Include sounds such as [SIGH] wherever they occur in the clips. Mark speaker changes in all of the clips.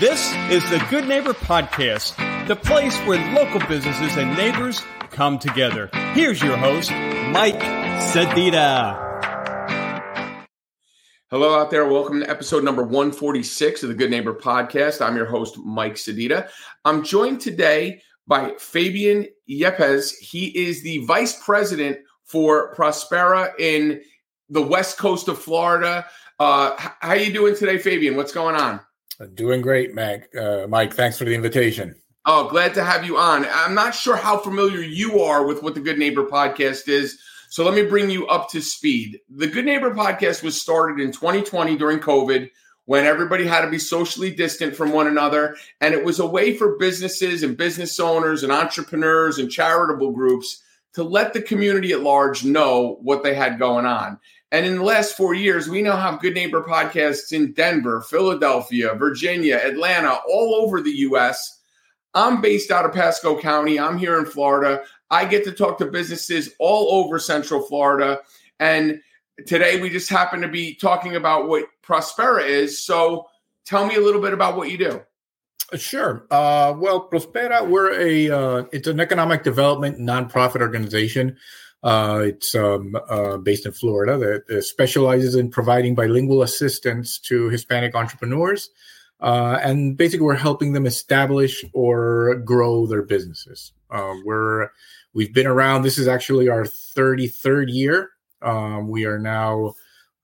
Speaker 1: This is the Good Neighbor Podcast, the place where local businesses and neighbors come together. Here's your host, Mike Sedita.
Speaker 2: Hello out there. Welcome to episode number 146 of the Good Neighbor Podcast. I'm your host, Mike Sedita. I'm joined today by Fabian Yepez. He is the vice president for Prospera in the west coast of Florida. Uh, how are you doing today, Fabian? What's going on?
Speaker 3: Doing great, Mac. Uh, Mike, thanks for the invitation.
Speaker 2: Oh, glad to have you on. I'm not sure how familiar you are with what the Good Neighbor podcast is. So let me bring you up to speed. The Good Neighbor podcast was started in 2020 during COVID when everybody had to be socially distant from one another. And it was a way for businesses and business owners and entrepreneurs and charitable groups to let the community at large know what they had going on. And in the last four years, we now have Good Neighbor podcasts in Denver, Philadelphia, Virginia, Atlanta, all over the US. I'm based out of Pasco County. I'm here in Florida. I get to talk to businesses all over Central Florida. And today we just happen to be talking about what Prospera is. So tell me a little bit about what you do.
Speaker 3: Sure. Uh, well, Prospera, we're a uh, it's an economic development nonprofit organization uh, it's um, uh, based in Florida that, specializes in providing bilingual assistance to Hispanic entrepreneurs. Uh, and basically, we're helping them establish or grow their businesses. Uh, we're we've been around. This is actually our 33rd year. Um, we are now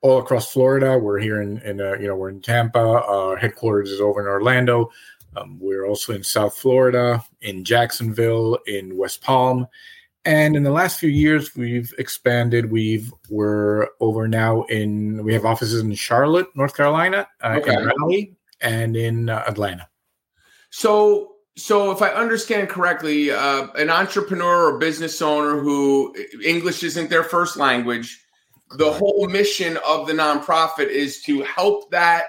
Speaker 3: all across Florida. We're here in, in uh, you know we're in Tampa. Our headquarters is over in Orlando. Um, we're also in South Florida, in Jacksonville, in West Palm, and in the last few years, we've expanded. We've we're over now in we have offices in Charlotte, North Carolina, uh, okay. in Raleigh, and in uh, Atlanta.
Speaker 2: So, so if I understand correctly, uh, an entrepreneur or business owner who English isn't their first language, the whole mission of the nonprofit is to help that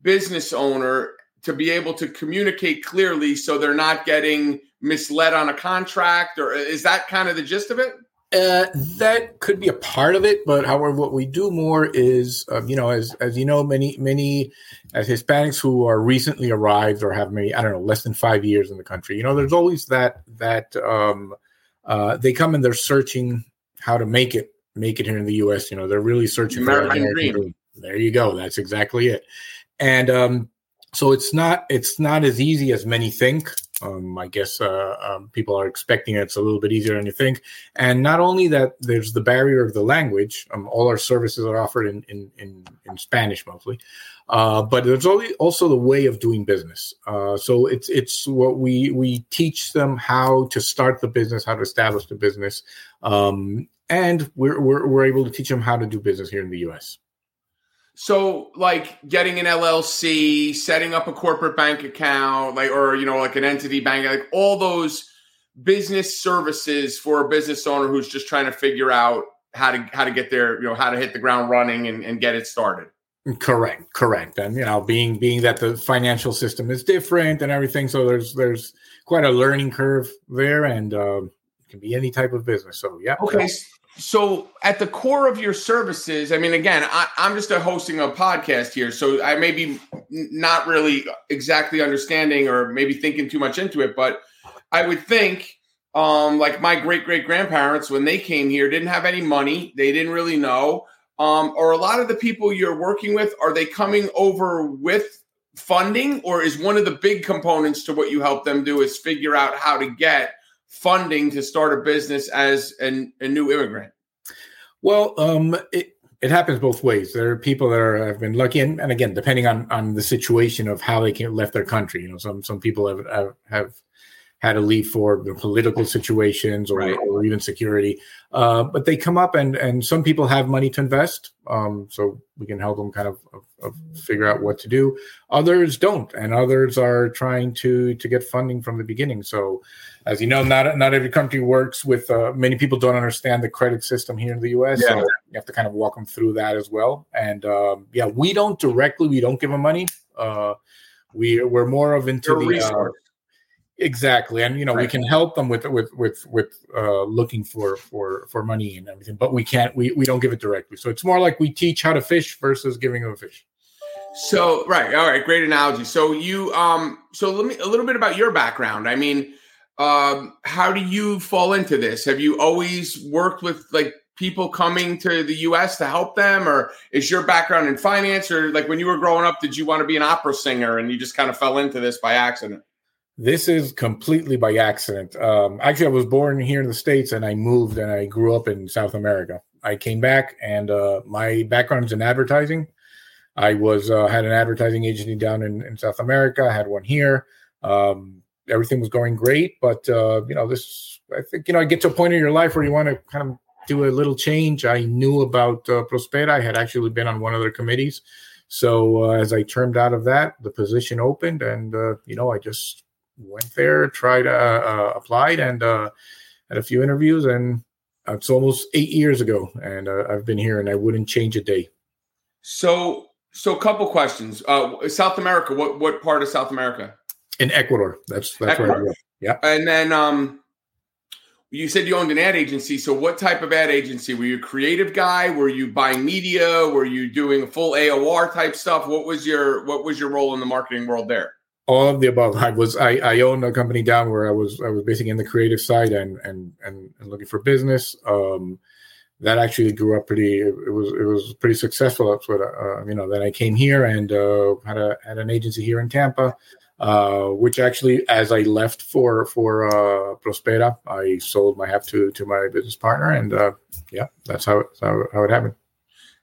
Speaker 2: business owner to be able to communicate clearly, so they're not getting misled on a contract, or is that kind of the gist of it?
Speaker 3: Uh, that could be a part of it, but however, what we do more is, um, you know, as as you know, many many as Hispanics who are recently arrived or have maybe I don't know less than five years in the country, you know, there's always that that um, uh, they come and they're searching how to make it make it here in the U.S. You know, they're really searching
Speaker 2: American for American dream. dream.
Speaker 3: There you go. That's exactly it. And um, so it's not it's not as easy as many think. Um, I guess uh, um, people are expecting it's a little bit easier than you think. And not only that, there's the barrier of the language. Um, all our services are offered in in, in, in Spanish mostly, uh, but there's only also the way of doing business. Uh, so it's it's what we we teach them how to start the business, how to establish the business, um, and we're, we're we're able to teach them how to do business here in the U.S.
Speaker 2: So, like getting an LLC, setting up a corporate bank account, like or you know, like an entity bank, like all those business services for a business owner who's just trying to figure out how to how to get there, you know, how to hit the ground running and, and get it started.
Speaker 3: Correct, correct. And you know, being being that the financial system is different and everything, so there's there's quite a learning curve there, and uh, it can be any type of business. So yeah.
Speaker 2: Okay. So, at the core of your services, I mean, again, I, am just a hosting a podcast here, so I may be not really exactly understanding or maybe thinking too much into it, but I would think, um, like my great great grandparents when they came here didn't have any money, they didn't really know, um, or a lot of the people you're working with are they coming over with funding, or is one of the big components to what you help them do is figure out how to get funding to start a business as an, a new immigrant?
Speaker 3: Well, um, it, it happens both ways. There are people that are, have been lucky, and, and again, depending on, on the situation of how they can left their country. You know, some some people have have, have had to leave for political situations or, right. or even security. Uh, but they come up and and some people have money to invest, um, so we can help them kind of, of, of, figure out what to do. Others don't, and others are trying to to get funding from the beginning. So, as you know, not not every country works with. Uh, many people don't understand the credit system here in the U.S. Yeah. So you have to kind of walk them through that as well. And um, yeah, we don't directly, we don't give them money. Uh, we we're more of into the uh, Exactly, and you know right. we can help them with with with with uh, looking for for for money and everything, but we can't we we don't give it directly. So it's more like we teach how to fish versus giving them a fish.
Speaker 2: So right, all right, great analogy. So you um so let me a little bit about your background. I mean, um, how do you fall into this? Have you always worked with like people coming to the US to help them, or is your background in finance, or like when you were growing up, did you want to be an opera singer and you just kind of fell into this by accident?
Speaker 3: This is completely by accident. Um, actually, I was born here in the States and I moved and I grew up in South America. I came back and uh, my background is in advertising. I was uh, had an advertising agency down in, in South America. I had one here. Um, everything was going great, but uh, you know, this I think you know, I get to a point in your life where you want to kind of do a little change. I knew about uh, Prospera. I had actually been on one of their committees. So uh, as I turned out of that, the position opened, and uh, you know, I just went there, tried, uh, uh, applied, and uh, had a few interviews, and it's almost eight years ago, and uh, I've been here, and I wouldn't change a day.
Speaker 2: So, so a couple questions. Uh, South America. What what part of South America?
Speaker 3: In Ecuador. That's that's
Speaker 2: Ecuador.
Speaker 3: where I grew. Yeah.
Speaker 2: And then um, you said you owned an ad agency. So, what type of ad agency? Were you a creative guy? Were you buying media? Were you doing full AOR type stuff? What was your what was your role in the marketing world there?
Speaker 3: All of the above. I was I, I owned a company down where I was I was basically in the creative side and and and, and looking for business. Um, that actually grew up pretty. It, was it was pretty successful. That's what uh, you know. Then I came here and uh, had a had an agency here in Tampa. Uh, which actually, as I left for for uh, Prospera, I sold my half to to my business partner, and uh, yeah, that's how, how how it happened.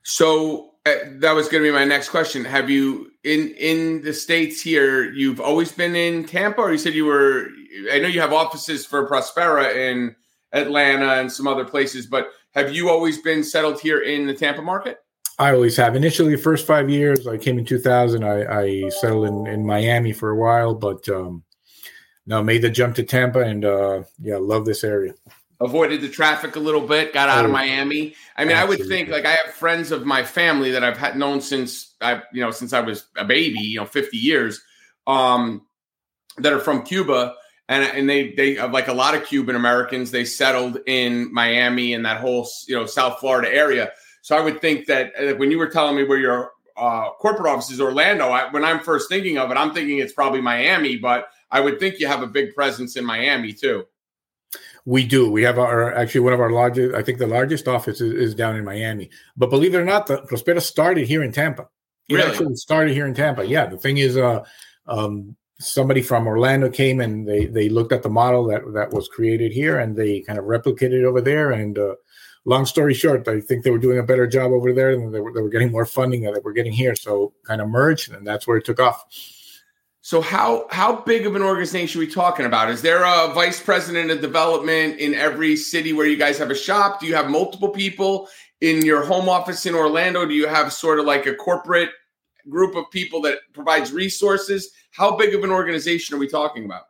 Speaker 2: So uh, that was going to be my next question. Have you in in the states here? You've always been in Tampa, or you said you were? I know you have offices for Prospera in Atlanta and some other places, but have you always been settled here in the Tampa market?
Speaker 3: I always have. Initially, the first five years, I came in 2000. I, I settled in, in Miami for a while, but um, now made the jump to Tampa, and uh, yeah, love this area.
Speaker 2: Avoided the traffic a little bit. Got out of
Speaker 3: Oh,
Speaker 2: Miami. I mean, I would think like I have friends of my family that I've had known since I, you know, since I was a baby. You know, 50 years. Um, that are from Cuba. And, and they they like a lot of Cuban Americans they settled in Miami and that whole you know South Florida area. So I would think that uh, when you were telling me where your uh, corporate office is, Orlando, I, when I'm first thinking of it, I'm thinking it's probably Miami, but I would think you have a big presence in Miami too.
Speaker 3: We do. We have our actually one of our largest. I think the largest office is, is down in Miami. But believe it or not, the Prospera started here in Tampa. It
Speaker 2: Really?
Speaker 3: actually started here in Tampa. Yeah. The thing is, uh, um, somebody from Orlando came and they they looked at the model that that was created here and they kind of replicated it over there. And uh, long story short, I think they were doing a better job over there and they were they were getting more funding than they were getting here. So kind of merged, and that's where it took off.
Speaker 2: So how how big of an organization are we talking about? Is there a vice president of development in every city where you guys have a shop? Do you have multiple people in your home office in Orlando? Do you have sort of like a corporate group of people that provides resources? How big of an organization are we talking about?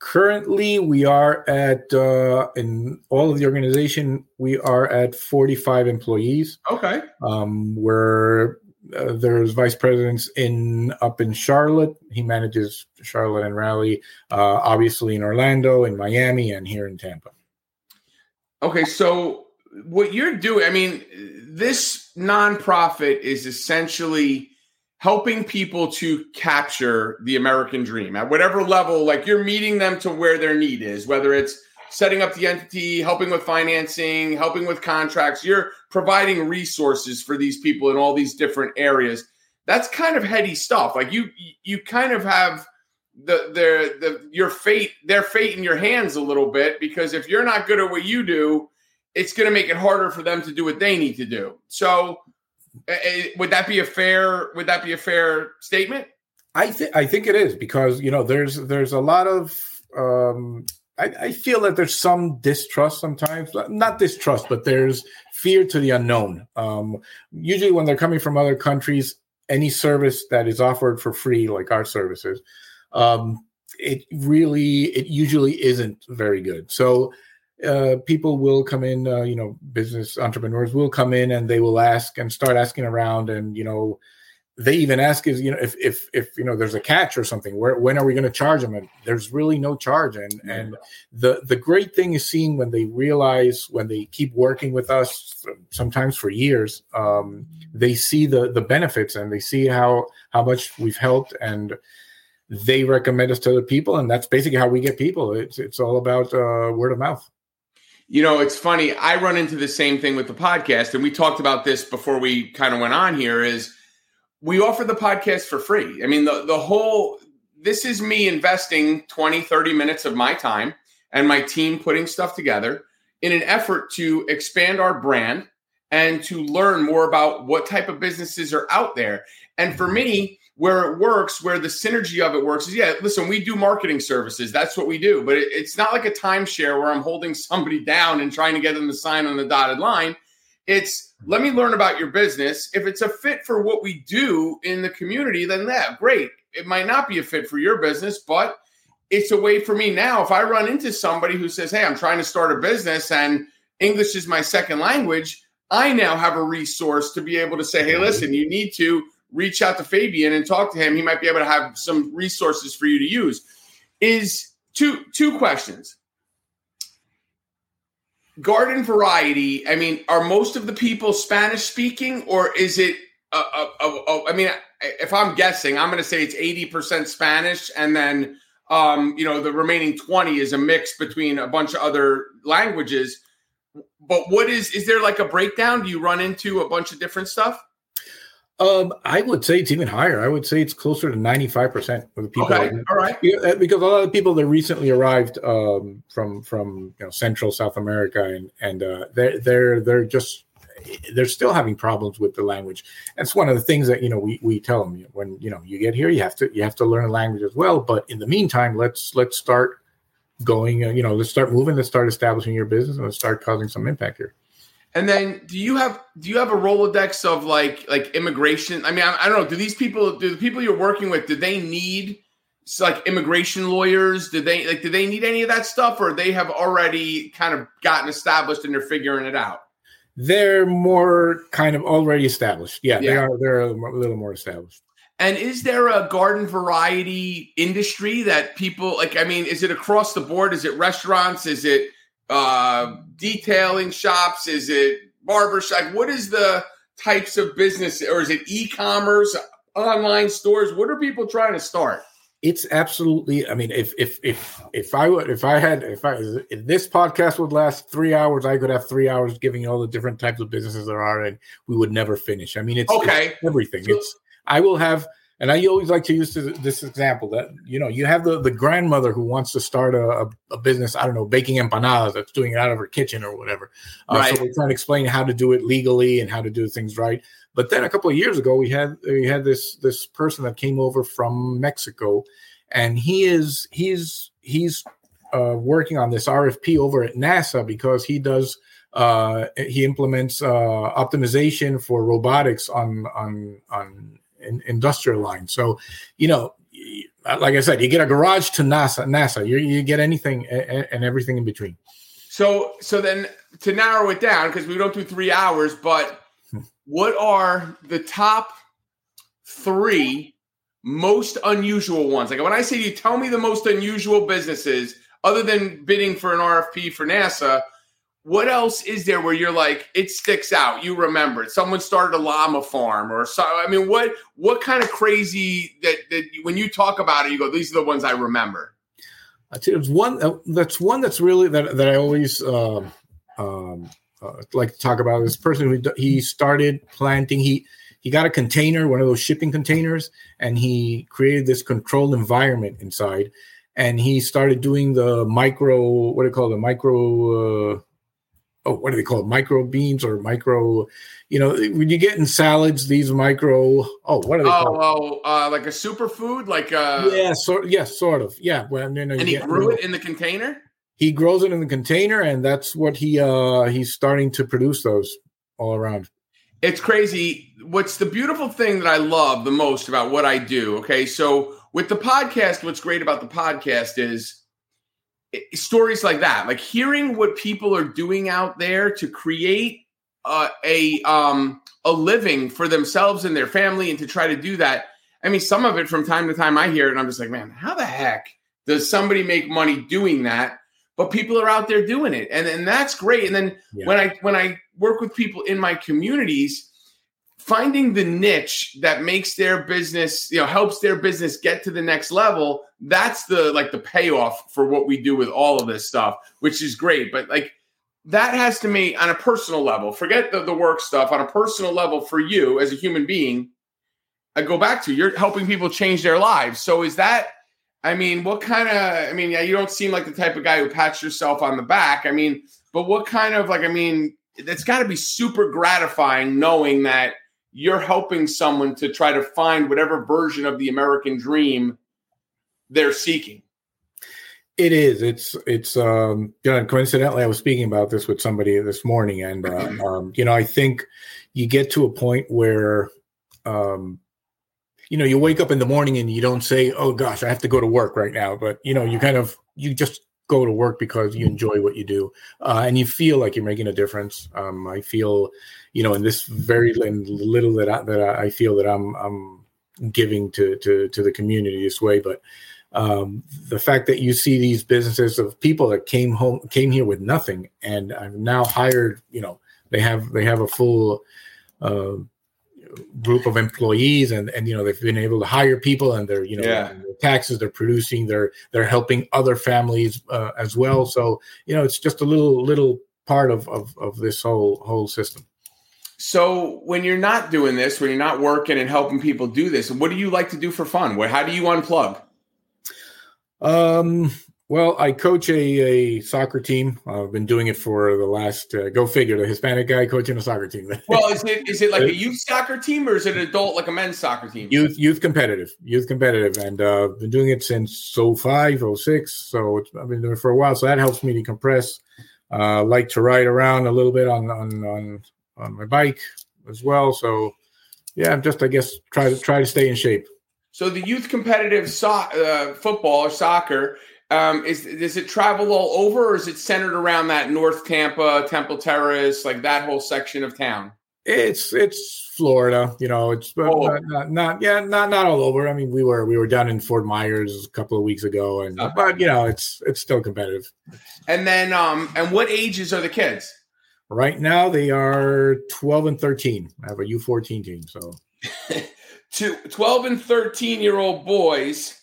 Speaker 3: Currently, we are at uh, in all of the organization. We are at forty five employees.
Speaker 2: Okay.
Speaker 3: um, where uh, there's vice presidents in up in Charlotte. He manages Charlotte and Raleigh, uh, obviously in Orlando, in Miami, and here in Tampa.
Speaker 2: Okay, so what you're doing, I mean, this nonprofit is essentially helping people to capture the American dream at whatever level, like you're meeting them to where their need is, whether it's setting up the entity, helping with financing, helping with contracts, you're providing resources for these people in all these different areas. That's kind of heady stuff. Like you you kind of have the their the your fate their fate in your hands a little bit because if you're not good at what you do it's going to make it harder for them to do what they need to do so uh, uh, would that be a fair would that be a fair statement
Speaker 3: I think I think it is because you know there's there's a lot of um, I, I feel that there's some distrust sometimes, not distrust, but there's fear to the unknown. Um, usually, when they're coming from other countries, any service that is offered for free, like our services, um, it really it usually isn't very good. So uh, people will come in, uh, you know, business entrepreneurs will come in and they will ask and start asking around, and you know they even ask is you know if if if you know there's a catch or something where when are we going to charge them and there's really no charge and mm-hmm. and the the great thing is seeing when they realize when they keep working with us sometimes for years um, they see the the benefits and they see how how much we've helped and they recommend us to other people and that's basically how we get people it's it's all about uh, word of mouth
Speaker 2: you know, it's funny. I run into the same thing with the podcast, and we talked about this before we kind of went on here. Is we offer the podcast for free. I mean, the, the whole, this is me investing 20, 30 minutes of my time and my team putting stuff together in an effort to expand our brand and to learn more about what type of businesses are out there. And for me, where it works, where the synergy of it works is yeah, listen, we do marketing services. That's what we do. But it, it's not like a timeshare where I'm holding somebody down and trying to get them to sign on the dotted line. It's let me learn about your business. If it's a fit for what we do in the community, then yeah, great. It might not be a fit for your business, but it's a way for me now. If I run into somebody who says, Hey, I'm trying to start a business and English is my second language, I now have a resource to be able to say, Hey, listen, you need to reach out to Fabian and talk to him. He might be able to have some resources for you to use. Is two two questions garden variety i mean are most of the people spanish speaking or is it uh, uh, uh, i mean if i'm guessing i'm going to say it's 80% spanish and then um, you know the remaining 20 is a mix between a bunch of other languages. But what is is there like a breakdown? Do you run into a bunch of different stuff
Speaker 3: um, I would say it's even higher. I would say it's closer to ninety five percent of the people.
Speaker 2: Okay, all right.
Speaker 3: Uh, because a lot of people that recently arrived um, from from you know Central South America and and uh, they're they're they're just they're still having problems with the language. That's one of the things that you know we we tell them when you know you get here you have to you have to learn a language as well. But in the meantime, let's let's start going. Uh, you know, let's start moving. Let's start establishing your business and let's start causing some impact here.
Speaker 2: And then, do you have do you have a rolodex of like like immigration? I mean, I, I don't know. Do these people, do the people you're working with, do they need like immigration lawyers? Do they like do they need any of that stuff, or they have already kind of gotten established and they're figuring it out?
Speaker 3: They're more kind of already established. Yeah, yeah. they are. They're a little more established.
Speaker 2: And is there a garden variety industry that people like? I mean, is it across the board? Is it restaurants? Is it uh, detailing shops? Is it barber shop? What is the types of business, or is it e-commerce, online stores? What are people trying to start?
Speaker 3: It's absolutely. I mean, if if if if I would, if I had, if I if this podcast would last three hours, I could have three hours giving you all the different types of businesses there are, and we would never finish. I mean, it's
Speaker 2: okay.
Speaker 3: It's everything. So, it's. I will have and I always like to use this example that you know you have the, the grandmother who wants to start a, a business I don't know baking empanadas that's doing it out of her kitchen or whatever. Uh, right. So we're trying to explain how to do it legally and how to do things right. But then a couple of years ago we had we had this this person that came over from Mexico, and he is he's he's uh, working on this RFP over at NASA because he does uh, he implements uh, optimization for robotics on on on in, industrial line. So, you know, like I said, you get a garage to NASA, NASA, you, you get anything and, and everything in between.
Speaker 2: So, so then to narrow it down, because we don't do three hours, but hmm. what are the top three most unusual ones? Like when I say you tell me the most unusual businesses, other than bidding for an RFP for NASA, what else is there where you're like it sticks out you remember it? Someone started a llama farm or so i mean what what kind of crazy that, that when you talk about it you go these are the ones i remember.
Speaker 3: It's one uh, that's one that's really that, that i always um, um, uh, like to talk about. This person who he started planting he he got a container one of those shipping containers and he created this controlled environment inside and he started doing the micro what do you call it the micro uh, oh, what do they call it? Micro beans or micro, you know, when you get in salads, these micro, oh, what are they?
Speaker 2: Oh, oh uh, like a superfood, like
Speaker 3: uh, yeah, sort, yeah, sort of, yeah.
Speaker 2: Well, you know, and he grew it in the container.
Speaker 3: He grows it in the container, and that's what he uh he's starting to produce those all around.
Speaker 2: It's crazy. What's the beautiful thing that I love the most about what I do? Okay, so with the podcast, what's great about the podcast is stories like that, like hearing what people are doing out there to create a a um a living for themselves and their family and to try to do that. I mean, some of it from time to time I hear it and I'm just like, man, how the heck does somebody make money doing that? But people are out there doing it, and and that's great. And then yeah. when I when I work with people in my communities, finding the niche that makes their business, you know, helps their business get to the next level. That's the like the payoff for what we do with all of this stuff, which is great. But like that has to me on a personal level. Forget the, the work stuff on a personal level for you as a human being. I go back to you're helping people change their lives. So is that I mean, what kind of I mean, yeah, you don't seem like the type of guy who pats yourself on the back. I mean, but what kind of like I mean, it's got to be super gratifying knowing that you're helping someone to try to find whatever version of the American dream they're seeking.
Speaker 3: It is. It's it's um you know, coincidentally I was speaking about this with somebody this morning and uh, [CLEARS THROAT] um, you know, I think you get to a point where um you know, you wake up in the morning and you don't say, "Oh gosh, I have to go to work right now," but you know, you kind of you just go to work because you enjoy what you do uh, and you feel like you're making a difference. Um, I feel, you know, in this very little that I, that I feel that I'm I'm giving to to to the community this way, but um, the fact that you see these businesses of people that came home came here with nothing and I've now hired you know they have they have a full uh, group of employees and and you know they've been able to hire people and they're you know yeah. taxes they're producing they're they're helping other families uh, as well. So you know it's just a little little part of, of of this whole whole system.
Speaker 2: So when you're not doing this when you're not working and helping people do this what do you like to do for fun? How do you unplug
Speaker 3: um, well, I coach a, a soccer team. I've been doing it for the last. Uh, go figure, the Hispanic guy coaching a soccer team. [LAUGHS]
Speaker 2: well, is it is it like a youth soccer team or is it an adult like a men's soccer team?
Speaker 3: Youth youth competitive, youth competitive, and uh, been doing it since 05, 06. So I've been doing it for a while. So that helps me decompress. Uh, like to ride around a little bit on on on on my bike as well. So yeah, I'm just I guess try to try to stay in shape.
Speaker 2: So the youth competitive so- uh, football or soccer um, is does it travel all over, or is it centered around that North Tampa, Temple Terrace, like that whole section of town?
Speaker 3: It's it's Florida, you know. It's oh. not, not, not, yeah, not not all over. I mean, we were we were down in Fort Myers a couple of weeks ago, and okay. but you know, it's it's still competitive.
Speaker 2: And then, um, and what ages are the kids?
Speaker 3: Right now, they are twelve and thirteen. I have a U fourteen team, so. [LAUGHS]
Speaker 2: to 12 and 13 year old boys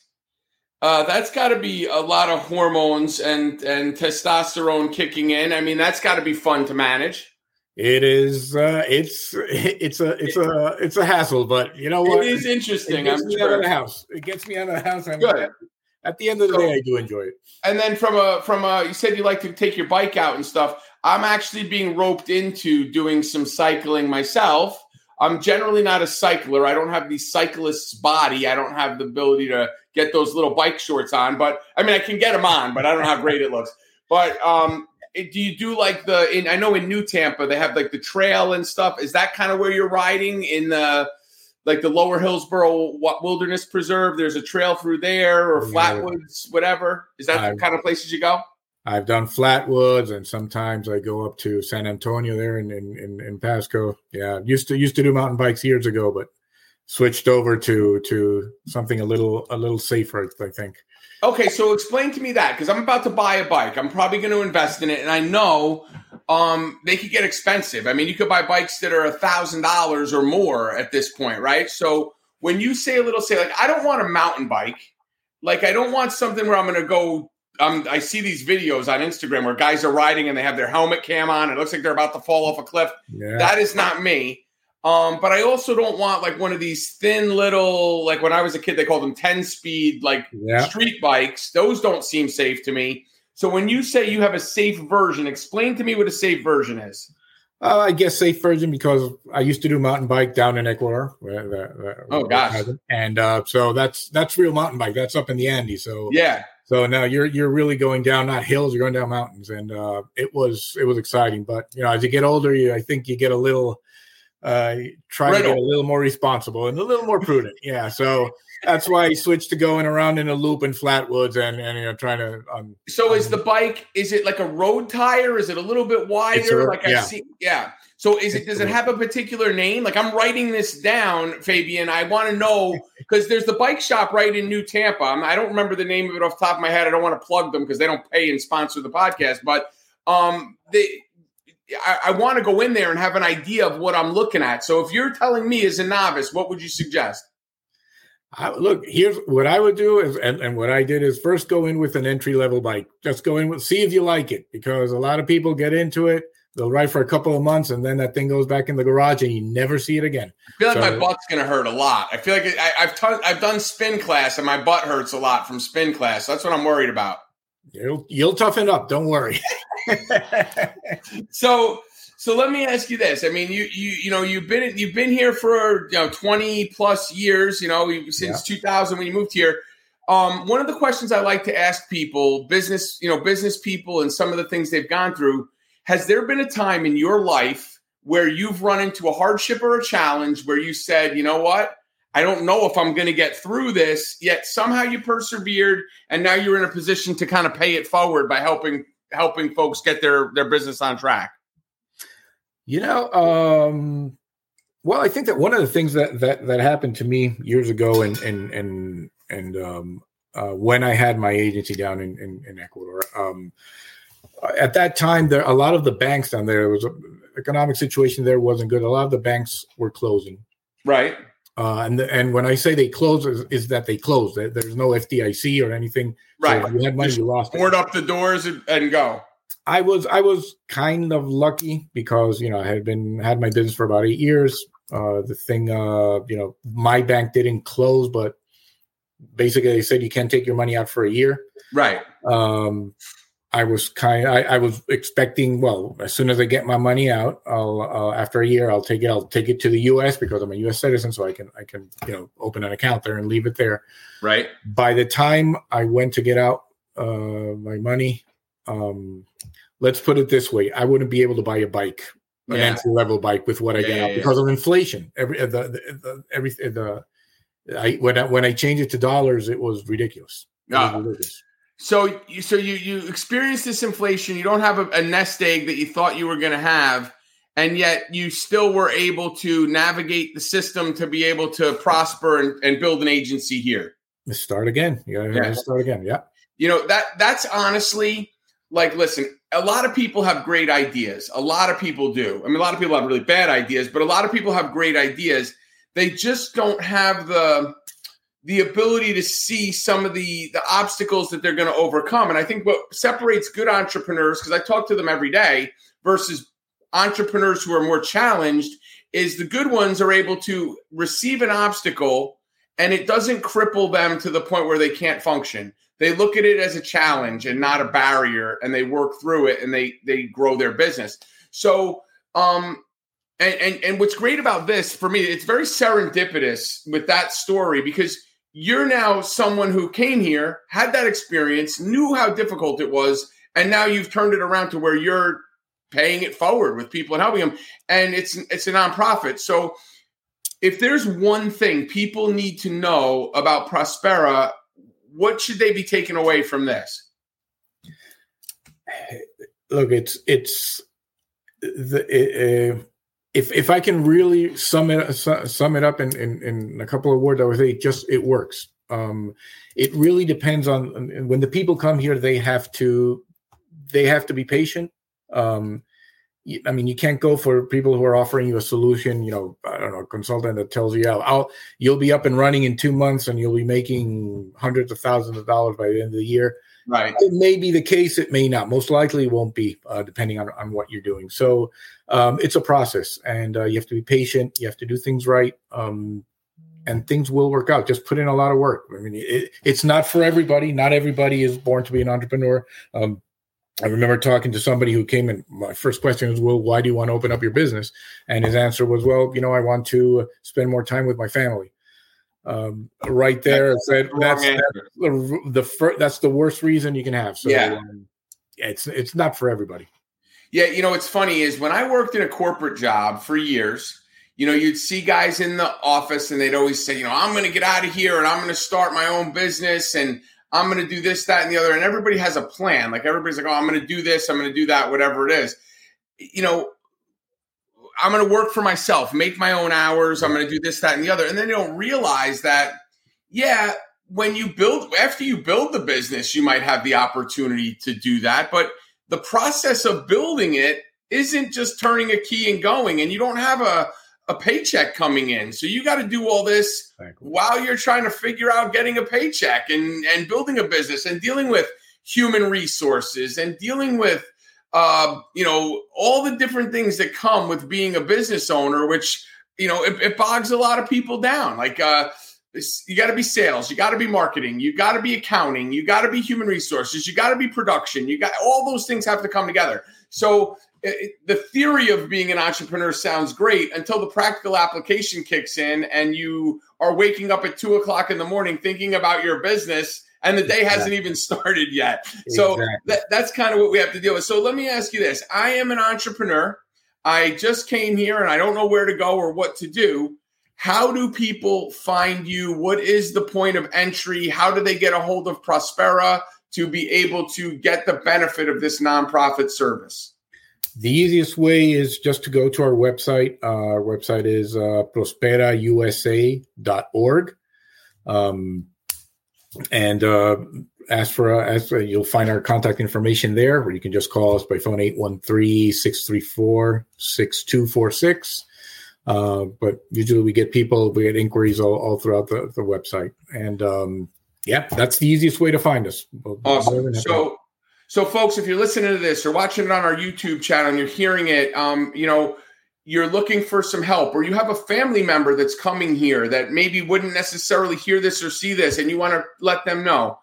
Speaker 2: uh, that's got to be a lot of hormones and and testosterone kicking in. I mean that's got to be fun to manage.
Speaker 3: It is uh, it's it's a it's a it's a hassle but you know what?
Speaker 2: It is interesting
Speaker 3: it gets I'm me sure. out of the house. It gets me out of the house I'm, Good. at the end of the so, day i do enjoy it.
Speaker 2: and then from a from a you said you like to take your bike out and stuff. I'm actually being roped into doing some cycling myself I'm generally not a cycler. I don't have the cyclist's body. I don't have the ability to get those little bike shorts on. But I mean, I can get them on, but I don't know how great it looks. But um, do you do like the? In, I know in New Tampa they have like the trail and stuff. Is that kind of where you're riding in the? Like the Lower Hillsborough Wilderness Preserve, there's a trail through there, or Flatwoods, whatever. Is that the kind of places you go?
Speaker 3: I've done Flatwoods, and sometimes I go up to San Antonio there in in, in, Pasco. Yeah, used to used to do mountain bikes years ago, but switched over to to something a little a little safer. I think.
Speaker 2: Okay, so explain to me that because I'm about to buy a bike. I'm probably going to invest in it, and I know um, they could get expensive. I mean, you could buy bikes that are a thousand dollars or more at this point, right? So when you say a little, say like, I don't want a mountain bike. Like I don't want something where I'm going to go um, I see these videos on Instagram where guys are riding and they have their helmet cam on. It looks like they're about to fall off a cliff. Yeah. That is not me. Um, but I also don't want like one of these thin little, like when I was a kid, they called them 10 speed, like yeah. street bikes. Those don't seem safe to me. So when you say you have a safe version, explain to me what a safe version is.
Speaker 3: Uh, I guess safe version because I used to do mountain bike down in Ecuador. Where, where,
Speaker 2: where, oh gosh!
Speaker 3: And uh, so that's that's real mountain bike. That's up in the Andes. So
Speaker 2: yeah,
Speaker 3: so now you're you're really going down not hills, you're going down mountains, and uh, it was it was exciting. But you know, as you get older, you I think you get a little uh, try right to get a little more responsible and a little more prudent. Yeah. So that's why I switched to going around in a loop in Flatwoods and and you know trying to. Um,
Speaker 2: so is the bike? Is it like a road tire? Is it a little bit wider?
Speaker 3: a-
Speaker 2: like I
Speaker 3: yeah.
Speaker 2: see, yeah. So is it? Does it have a particular name? Like I'm writing this down, Fabian. I want to know because there's the bike shop right in New Tampa. I don't remember the name of it off the top of my head. I don't want to plug them because they don't pay and sponsor the podcast. But um, they, I, I want to go in there and have an idea of what I'm looking at. So if you're telling me as a novice, what would you suggest?
Speaker 3: I, look, here's what I would do is, and, and what I did is first go in with an entry level bike. Just go in with, see if you like it, because a lot of people get into it. They'll ride for a couple of months, and then that thing goes back in the garage, and you never see it again.
Speaker 2: I feel like my butt's gonna hurt a lot. I feel like I, I've ton I've done spin class and my butt hurts a lot from spin class. That's what I'm worried about.
Speaker 3: You'll you'll toughen up. Don't worry. [LAUGHS]
Speaker 2: So so let me ask you this. I mean, you you you know you've been you've been here for you know 20 plus years. You know since 2000 when you moved here. Um, one of the questions I like to ask people, business you know business people, and some of the things they've gone through. Has there been a time in your life where you've run into a hardship or a challenge where you said, you know what? I don't know if I'm going to get through this, yet somehow you persevered and now you're in a position to kind of pay it forward by helping helping folks get their their business on track.
Speaker 3: You know, um, well, I think that one of the things that that that happened to me years ago, and and and and um, uh, when I had my agency down in in, in Ecuador, um, at that time, there a lot of the banks down there was a, economic situation there wasn't good. A lot of the banks were closing.
Speaker 2: Right.
Speaker 3: Uh, and the, and when I say they closed, is, is that they closed. There- There's no FDIC or anything. So
Speaker 2: Right.
Speaker 3: if you had money,
Speaker 2: Just
Speaker 3: you lost it.
Speaker 2: Board up the doors and, and go.
Speaker 3: I was I was kind of lucky because you know I had been had my business for about eight years. Uh, the thing, uh, you know, my bank didn't close, but basically they said you can't take your money out for a year.
Speaker 2: Right.
Speaker 3: Um, I was kind. I, I was expecting. Well, as soon as I get my money out, I'll uh, after a year I'll take it. I'll take it to the U.S. because I'm a U.S. citizen, so I can I can you know open an account there and leave it there
Speaker 2: Right.
Speaker 3: by the time I went to get out uh, my money, um, let's put it this way: I wouldn't be able to buy a bike, an entry level bike, with what I
Speaker 2: Yeah,
Speaker 3: get
Speaker 2: yeah,
Speaker 3: out
Speaker 2: yeah.
Speaker 3: because of inflation. Every the, the, the every the I when I when I changed it to dollars, it was ridiculous. It was
Speaker 2: Ah.
Speaker 3: ridiculous.
Speaker 2: So you so you you experience this inflation. You don't have a, a nest egg that you thought you were going to have, and yet you still were able to navigate the system to be able to prosper and, and build an agency here.
Speaker 3: Start again. You gotta
Speaker 2: Yeah.
Speaker 3: start again. Yeah.
Speaker 2: You know that that's honestly like listen. A lot of people have great ideas. A lot of people do. I mean, a lot of people have really bad ideas, but a lot of people have great ideas. They just don't have the the ability to see some of the the obstacles that they're going to overcome. And I think what separates good entrepreneurs, because I talk to them every day, versus entrepreneurs who are more challenged, is the good ones are able to receive an obstacle and it doesn't cripple them to the point where they can't function. They look at it as a challenge and not a barrier, and they work through it and they they grow their business. So, um, and and, and what's great about this for me, it's very serendipitous with that story because you're now someone who came here, had that experience, knew how difficult it was, and now you've turned it around to where you're paying it forward with people and helping them. And it's it's a nonprofit. So if there's one thing people need to know about Prospera, what should they be taking away from this?
Speaker 3: look it's it's the uh, if if i can really sum it sum it up in, in in a couple of words i would say just it works um it really depends on when the people come here they have to they have to be patient um I mean, you can't go for people who are offering you a solution. You know, I don't know, a consultant that tells you, "Yeah, I'll you'll be up and running in two months, and you'll be making hundreds of thousands of dollars by the end of the year."
Speaker 2: Right.
Speaker 3: it may be the case it may not most likely it won't be uh, depending on, on what you're doing so um, it's a process and uh, you have to be patient you have to do things right um, and things will work out just put in a lot of work i mean it, it's not for everybody not everybody is born to be an entrepreneur um, i remember talking to somebody who came in my first question was well why do you want to open up your business and his answer was well you know i want to spend more time with my family um, right there it said
Speaker 2: Wrong
Speaker 3: that's,
Speaker 2: answer.
Speaker 3: the the fir- that's the worst reason you can have. So
Speaker 2: Yeah.
Speaker 3: um, it's it's not for everybody.
Speaker 2: Yeah, you know what's funny is when I worked in a corporate job for years, you know, you'd see guys in the office and they'd always say, you know, I'm going to get out of here and I'm going to start my own business and I'm going to do this, that, and the other. And everybody has a plan. Like everybody's like, oh, I'm going to do this, I'm going to do that, whatever it is. You know, I'm going to work for myself, make my own hours. I'm going to do this, that, and the other. And then you don't realize that, yeah, when you build, after you build the business, you might have the opportunity to do that. But the process of building it isn't just turning a key and going, and you don't have a, a paycheck coming in. So you got to do all this while you're trying to figure out getting a paycheck and, and building a business and dealing with human resources and dealing with uh, you know, all the different things that come with being a business owner, which, you know, it, it bogs a lot of people down. Like, uh, you got to be sales, you got to be marketing, you got to be accounting, you got to be human resources, you got to be production, you got all those things have to come together. So, it, the theory of being an entrepreneur sounds great until the practical application kicks in and you are waking up at two o'clock in the morning thinking about your business and the day hasn't even [LAUGHS] started yet. So exactly. that, that's kind of what we have to deal with. So let me ask you this I am an entrepreneur. I just came here and I don't know where to go or what to do. How do people find you? What is the point of entry? How do they get a hold of Prospera to be able to get the benefit of this nonprofit service?
Speaker 3: The easiest way is just to go to our website. Uh, our website is uh, prosperausa.org. Um, and uh, ask for uh, ask, uh, you'll find our contact information there where you can just call us by phone 813-634-6246 uh, but usually we get people we get inquiries all, all throughout the, the website. And um, yeah that's the easiest way to find us.
Speaker 2: Awesome. so so folks if you're listening to this or watching it on our youtube channel and you're hearing it um, you know you're looking for some help or you have a family member that's coming here that maybe wouldn't necessarily hear this or see this and you want to let them know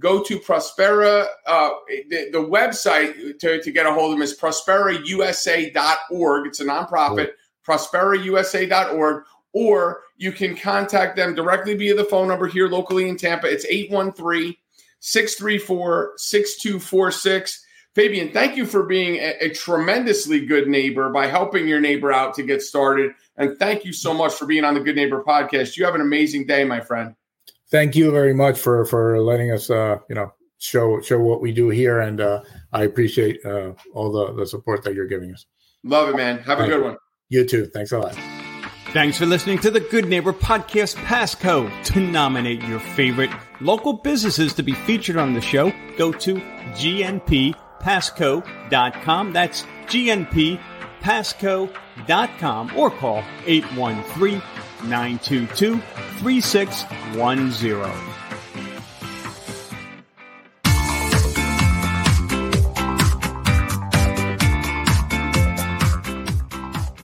Speaker 2: go to prospera uh, the, the, website to, to get a hold of them is prosperausa.org it's a nonprofit prosperausa.org or you can contact them directly via the phone number here locally in tampa it's 813 634 6246 Fabian, thank you for being a, a, tremendously good neighbor by helping your neighbor out to get started. And thank you so much for being on the Good Neighbor podcast. You have an amazing day, my friend.
Speaker 3: Thank you very much for for letting us, uh, you know, show show what we do here, and uh, I appreciate uh, all the the support that you're giving us.
Speaker 2: Love it, man. Have a good one.
Speaker 3: You too. Thanks a lot.
Speaker 1: Thanks for listening to the Good Neighbor Podcast Pasco. To nominate your favorite local businesses to be featured on the show, go to GNP gnppasco.com. That's gnppasco.com or call 813 922 3610.